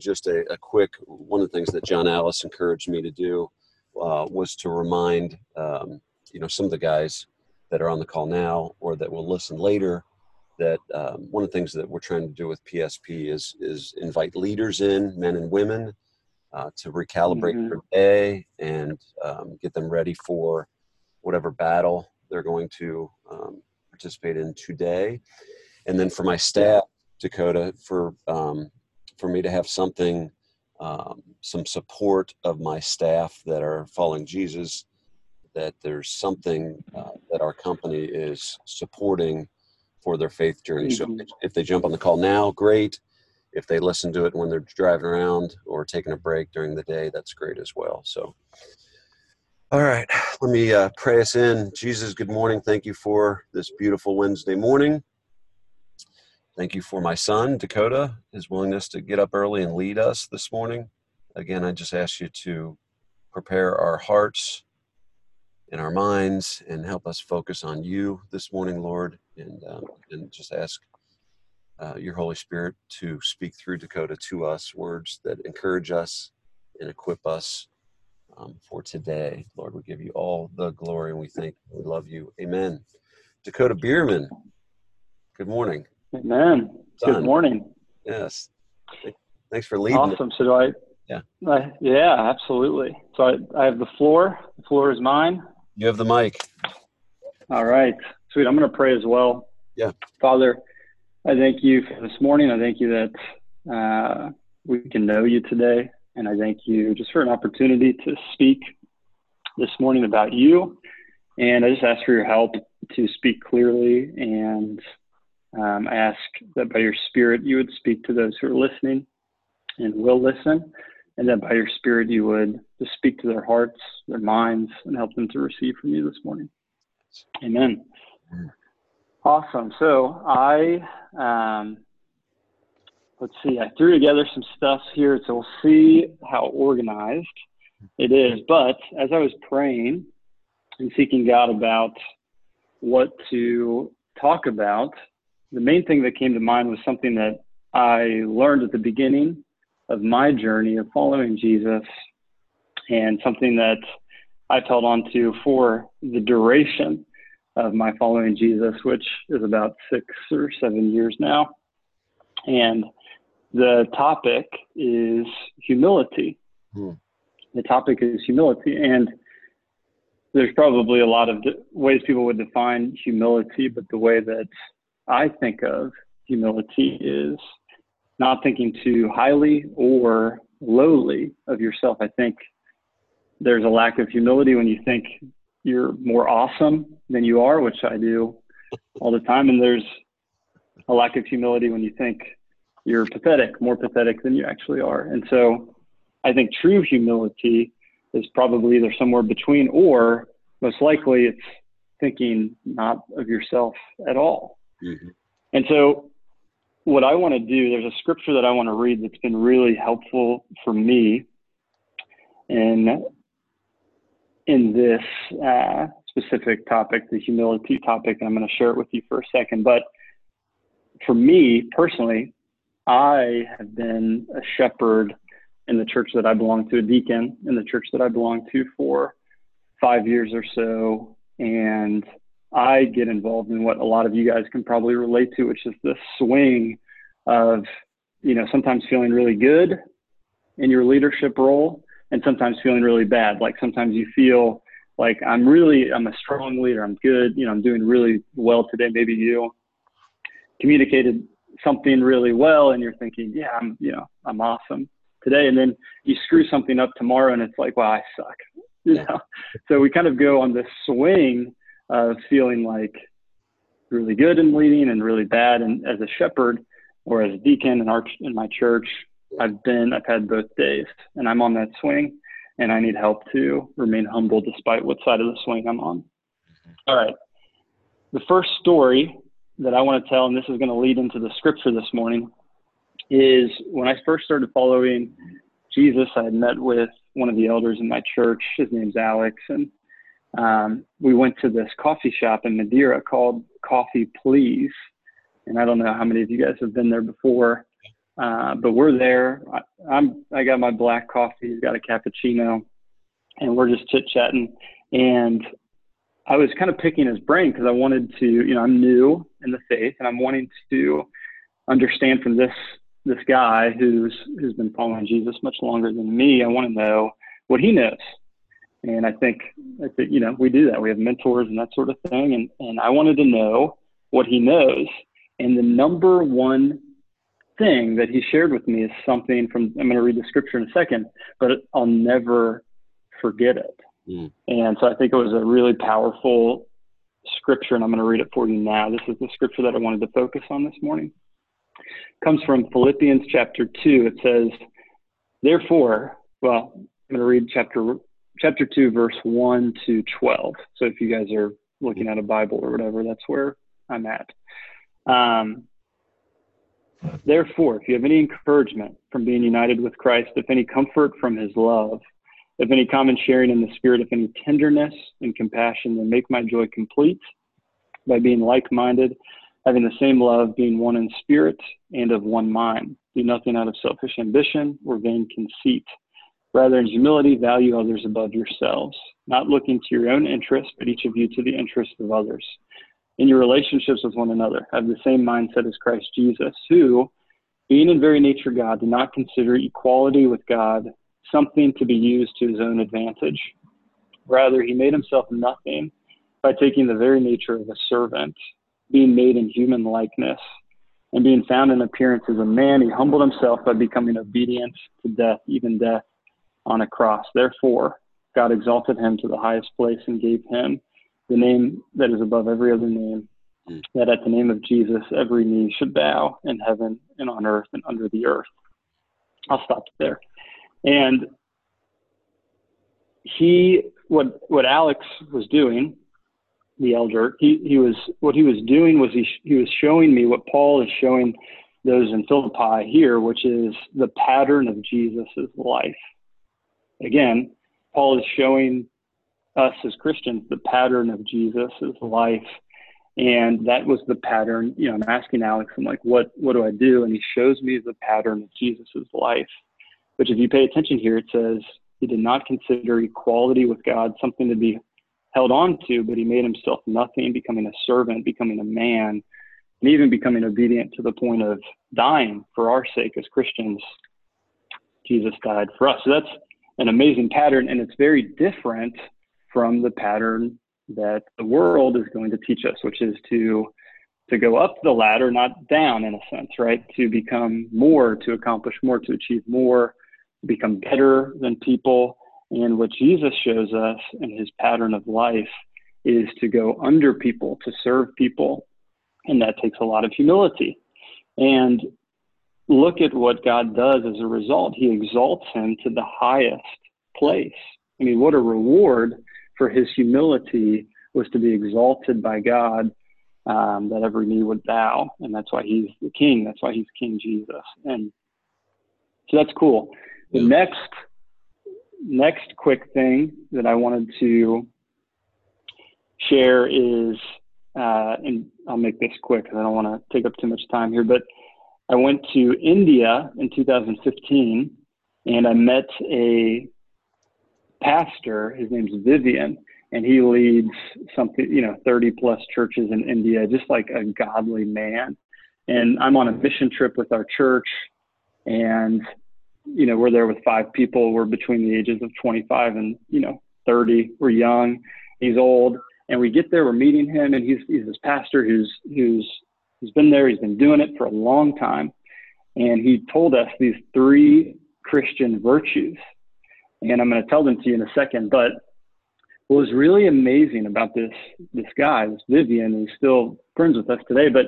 just a, a, quick one of the things that John Alice encouraged me to do uh, was to remind um, you know some of the guys that are on the call now or that will listen later that um, one of the things that we're trying to do with PSP is is invite leaders in, men and women, uh, to recalibrate mm-hmm. their day and um, get them ready for whatever battle they're going to um, participate in today. And then for my staff, Dakota, for um, for me to have something, um, some support of my staff that are following Jesus, that there's something uh, that our company is supporting for their faith journey. Mm-hmm. So if they jump on the call now, great. If they listen to it when they're driving around or taking a break during the day, that's great as well. So, all right, let me uh, pray us in. Jesus, good morning. Thank you for this beautiful Wednesday morning. Thank you for my son, Dakota, his willingness to get up early and lead us this morning. Again, I just ask you to prepare our hearts and our minds and help us focus on you this morning, Lord, and, um, and just ask uh, your Holy Spirit to speak through Dakota to us words that encourage us and equip us um, for today. Lord, we give you all the glory and we thank we love you. Amen. Dakota Bierman, good morning. Amen. Son. Good morning. Yes. Thanks for leading. Awesome. So do I? Yeah. I, yeah, absolutely. So I, I have the floor. The floor is mine. You have the mic. All right. Sweet. I'm going to pray as well. Yeah. Father, I thank you for this morning. I thank you that uh, we can know you today. And I thank you just for an opportunity to speak this morning about you. And I just ask for your help to speak clearly. And um, I ask that by your Spirit you would speak to those who are listening and will listen. And that by your Spirit you would just speak to their hearts, their minds, and help them to receive from you this morning. Amen. Awesome. So I um, let's see, I threw together some stuff here, so we'll see how organized it is. But as I was praying and seeking God about what to talk about, the main thing that came to mind was something that I learned at the beginning of my journey of following Jesus and something that I've held on to for the duration of my following Jesus, which is about six or seven years now. And the topic is humility. Hmm. The topic is humility. And there's probably a lot of ways people would define humility, but the way that I think of humility is not thinking too highly or lowly of yourself. I think there's a lack of humility when you think you're more awesome than you are, which I do all the time. And there's a lack of humility when you think you're pathetic, more pathetic than you actually are. And so I think true humility is probably either somewhere between or most likely it's thinking not of yourself at all. Mm-hmm. And so what I want to do, there's a scripture that I want to read that's been really helpful for me in in this uh, specific topic, the humility topic, and I'm going to share it with you for a second. But for me personally, I have been a shepherd in the church that I belong to, a deacon in the church that I belong to for five years or so. And I get involved in what a lot of you guys can probably relate to, which is the swing of, you know, sometimes feeling really good in your leadership role and sometimes feeling really bad. Like sometimes you feel like I'm really, I'm a strong leader. I'm good. You know, I'm doing really well today. Maybe you communicated something really well and you're thinking, yeah, I'm, you know, I'm awesome today. And then you screw something up tomorrow and it's like, wow, I suck. You know? so we kind of go on this swing of feeling like really good in leading and really bad. And as a shepherd or as a deacon in our, in my church, I've been, I've had both days and I'm on that swing and I need help to remain humble despite what side of the swing I'm on. All right. The first story that I want to tell, and this is going to lead into the scripture this morning, is when I first started following Jesus, I had met with one of the elders in my church. His name's Alex, and um, we went to this coffee shop in Madeira called Coffee Please. And I don't know how many of you guys have been there before, uh, but we're there. I'm I got my black coffee. He's got a cappuccino, and we're just chit chatting. And I was kind of picking his brain because I wanted to, you know, I'm new in the faith, and I'm wanting to understand from this this guy who's who's been following Jesus much longer than me. I want to know what he knows. And I think, I think, you know, we do that. We have mentors and that sort of thing. And, and I wanted to know what he knows. And the number one thing that he shared with me is something from, I'm going to read the scripture in a second, but I'll never forget it. Mm. And so I think it was a really powerful scripture, and I'm going to read it for you now. This is the scripture that I wanted to focus on this morning. It comes from Philippians chapter 2. It says, Therefore, well, I'm going to read chapter chapter 2, verse 1 to 12. So if you guys are looking at a Bible or whatever, that's where I'm at. Um, Therefore, if you have any encouragement from being united with Christ, if any comfort from his love, if any common sharing in the Spirit, if any tenderness and compassion, then make my joy complete by being like minded, having the same love, being one in spirit and of one mind. Do nothing out of selfish ambition or vain conceit Rather, in humility, value others above yourselves, not looking to your own interest, but each of you to the interest of others. In your relationships with one another, have the same mindset as Christ Jesus, who, being in very nature God, did not consider equality with God something to be used to his own advantage. Rather, he made himself nothing by taking the very nature of a servant, being made in human likeness, and being found in appearance as a man, he humbled himself by becoming obedient to death, even death on a cross. Therefore, God exalted him to the highest place and gave him the name that is above every other name, mm. that at the name of Jesus every knee should bow in heaven and on earth and under the earth. I'll stop there. And he, what what Alex was doing, the elder, he, he was what he was doing was he he was showing me what Paul is showing those in Philippi here, which is the pattern of Jesus's life again, Paul is showing us as Christians the pattern of Jesus' life. And that was the pattern. You know, I'm asking Alex, I'm like, what, what do I do? And he shows me the pattern of Jesus' life. Which, if you pay attention here, it says he did not consider equality with God something to be held on to, but he made himself nothing, becoming a servant, becoming a man, and even becoming obedient to the point of dying for our sake as Christians. Jesus died for us. So that's an amazing pattern, and it's very different from the pattern that the world is going to teach us, which is to to go up the ladder, not down in a sense, right? To become more, to accomplish more, to achieve more, become better than people. And what Jesus shows us in his pattern of life is to go under people, to serve people. And that takes a lot of humility. And look at what God does as a result. He exalts him to the highest place. I mean, what a reward for his humility was to be exalted by God, um, that every knee would bow. And that's why he's the king. That's why he's King Jesus. And so that's cool. The next, next quick thing that I wanted to share is, uh, and I'll make this quick because I don't want to take up too much time here, but I went to India in 2015 and I met a pastor. His name's Vivian, and he leads something, you know, 30 plus churches in India, just like a godly man. And I'm on a mission trip with our church, and you know, we're there with five people. We're between the ages of 25 and you know 30. We're young. He's old, and we get there. We're meeting him, and he's he's this pastor who's who's He's been there, he's been doing it for a long time. And he told us these three Christian virtues. And I'm going to tell them to you in a second. But what was really amazing about this this guy, this Vivian, who's still friends with us today, but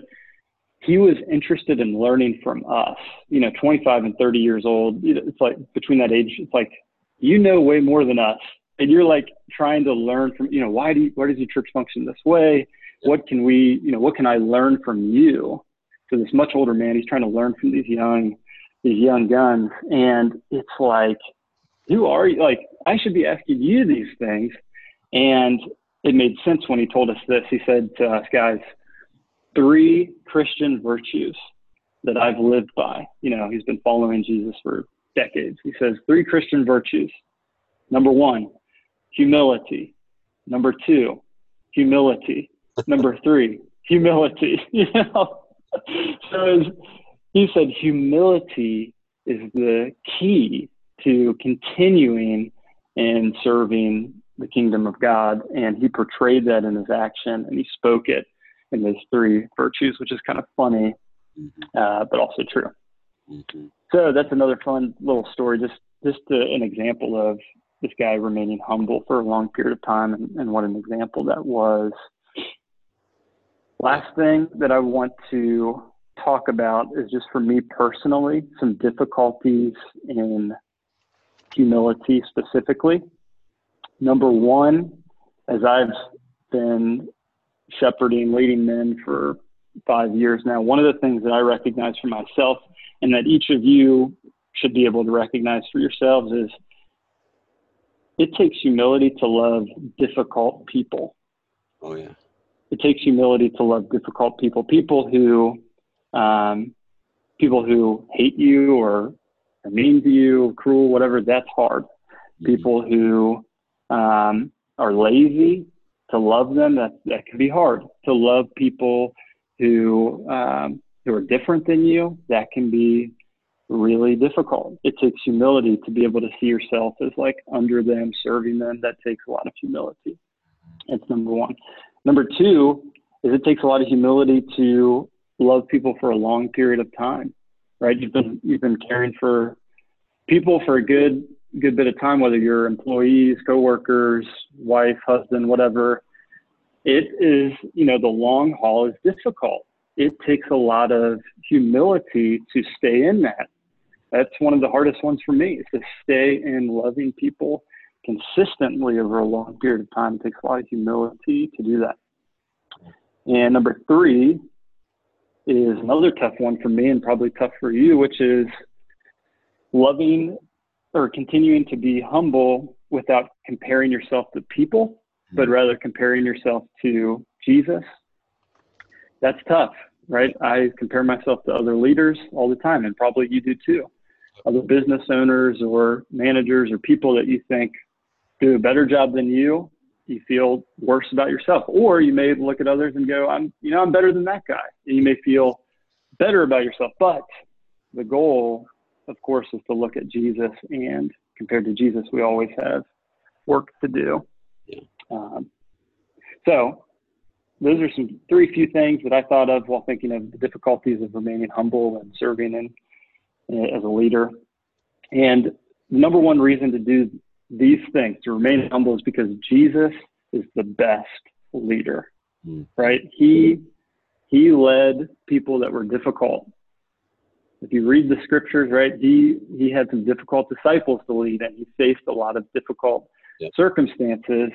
he was interested in learning from us. You know, 25 and 30 years old. It's like between that age, it's like you know way more than us, and you're like trying to learn from. You know, why do you, why does your church function this way? What can we, you know, what can I learn from you? So this much older man, he's trying to learn from these young, these young guns. And it's like, who are you? Like, I should be asking you these things. And it made sense when he told us this. He said to us, guys, three Christian virtues that I've lived by. You know, he's been following Jesus for decades. He says three Christian virtues. Number one, humility. Number two, humility. Number three, humility. You know, so he said humility is the key to continuing and serving the kingdom of God. And he portrayed that in his action and he spoke it in his three virtues, which is kind of funny, mm-hmm. uh, but also true. Mm-hmm. So that's another fun little story, just just to, an example of this guy remaining humble for a long period of time and, and what an example that was. Last thing that I want to talk about is just for me personally, some difficulties in humility specifically. Number one, as I've been shepherding, leading men for five years now, one of the things that I recognize for myself and that each of you should be able to recognize for yourselves is it takes humility to love difficult people. Oh, yeah. It takes humility to love difficult people, people who um, people who hate you or are mean to you, cruel, whatever, that's hard. Mm-hmm. People who um, are lazy, to love them, that, that can be hard. To love people who, um, who are different than you, that can be really difficult. It takes humility to be able to see yourself as like under them, serving them. That takes a lot of humility. That's number one. Number two is it takes a lot of humility to love people for a long period of time, right? You've been you've been caring for people for a good good bit of time, whether you're employees, coworkers, wife, husband, whatever. It is, you know, the long haul is difficult. It takes a lot of humility to stay in that. That's one of the hardest ones for me is to stay in loving people consistently over a long period of time. It takes a lot of humility to do that. And number three is another tough one for me and probably tough for you, which is loving or continuing to be humble without comparing yourself to people, but mm-hmm. rather comparing yourself to Jesus. That's tough, right? I compare myself to other leaders all the time, and probably you do too. Other business owners or managers or people that you think do a better job than you, you feel worse about yourself. Or you may look at others and go, I'm, you know, I'm better than that guy. And you may feel better about yourself. But the goal of course, is to look at Jesus. And compared to Jesus, we always have work to do. Yeah. Um, so, those are some three few things that I thought of while thinking of the difficulties of remaining humble and serving in, uh, as a leader. And the number one reason to do these things, to remain humble, is because Jesus is the best leader, mm. right? He he led people that were difficult if you read the scriptures, right, he he had some difficult disciples to lead, and he faced a lot of difficult yep. circumstances.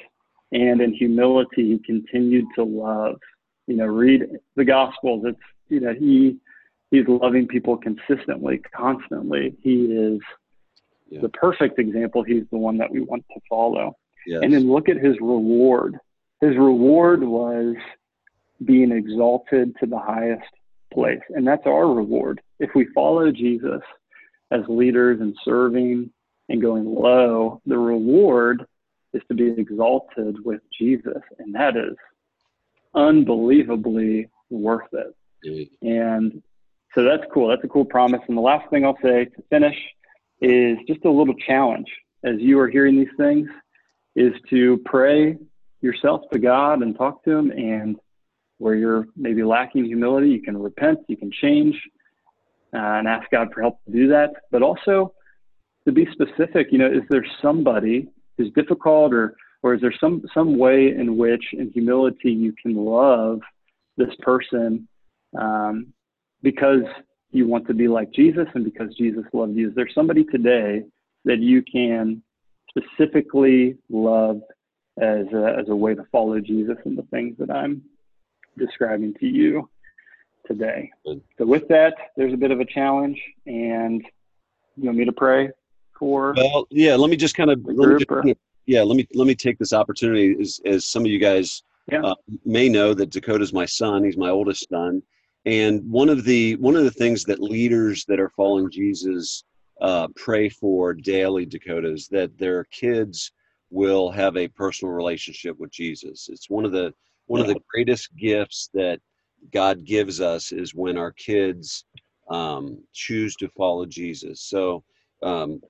And in humility, he continued to love. You know, read the Gospels. It's you know he he's loving people consistently, constantly. He is yeah. the perfect example. He's the one that we want to follow. Yes. And then look at his reward. His reward was being exalted to the highest place. And that's our reward. If we follow Jesus as leaders and serving and going low, the reward is to be exalted with Jesus. And that is unbelievably worth it. Mm-hmm. And so that's cool. That's a cool promise. And the last thing I'll say to finish is just a little challenge as you are hearing these things is to pray yourself to God and talk to Him and where you're maybe lacking humility, you can repent, you can change, uh, and ask God for help to do that. But also to be specific, you know, is there somebody who's difficult, or or is there some some way in which, in humility, you can love this person um, because you want to be like Jesus and because Jesus loved you? Is there somebody today that you can specifically love as a, as a way to follow Jesus and the things that I'm describing to you today. So with that, there's a bit of a challenge, and you want me to pray for? Well, yeah. Let me just kind of, let just, yeah. Let me let me take this opportunity as as some of you guys yeah. uh, may know that Dakota's my son. He's my oldest son, and one of the one of the things that leaders that are following Jesus uh, pray for daily Dakotas that their kids will have a personal relationship with Jesus. It's one of the one of the greatest gifts that God gives us is when our kids um, choose to follow Jesus. So, um,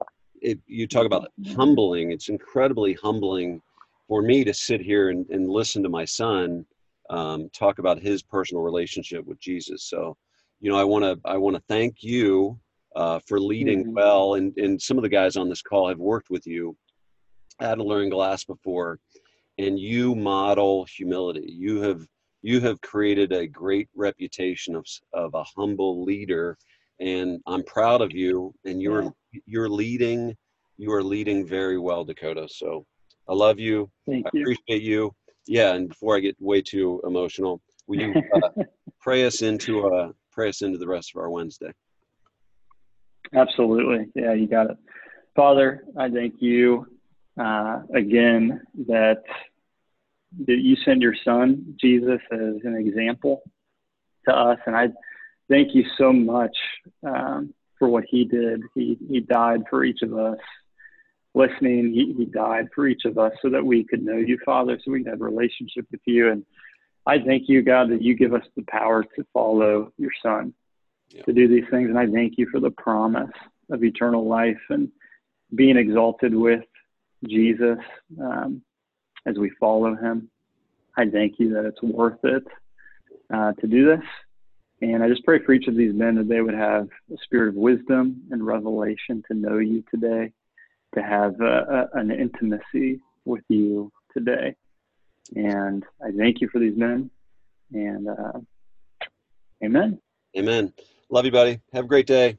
if you talk about humbling, it's incredibly humbling for me to sit here and, and listen to my son um, talk about his personal relationship with Jesus. So, you know, I want to I want to thank you uh, for leading mm-hmm. well, and and some of the guys on this call have worked with you at Alluring Glass before, and you model humility. You have you have created a great reputation of of a humble leader, and I'm proud of you. And you're yeah. you're leading you are leading very well, Dakota. So I love you. Thank I you. appreciate you. Yeah, and before I get way too emotional, will you uh, pray us into uh, pray us into the rest of our Wednesday? Absolutely. Yeah, you got it. Father, I thank you uh, again that that you send your son Jesus as an example to us, and I thank you so much um, for what he did. He he died for each of us. Listening, he, he died for each of us so that we could know you, Father, so we could have a relationship with you. And I thank you, God, that you give us the power to follow your Son, yeah. to do these things. And I thank you for the promise of eternal life and being exalted with Jesus um, as we follow him. I thank you that it's worth it uh, to do this. And I just pray for each of these men that they would have a spirit of wisdom and revelation to know you today, to have a, a, an intimacy with you today. And I thank you for these men. And uh, amen. Amen. Love you, buddy. Have a great day.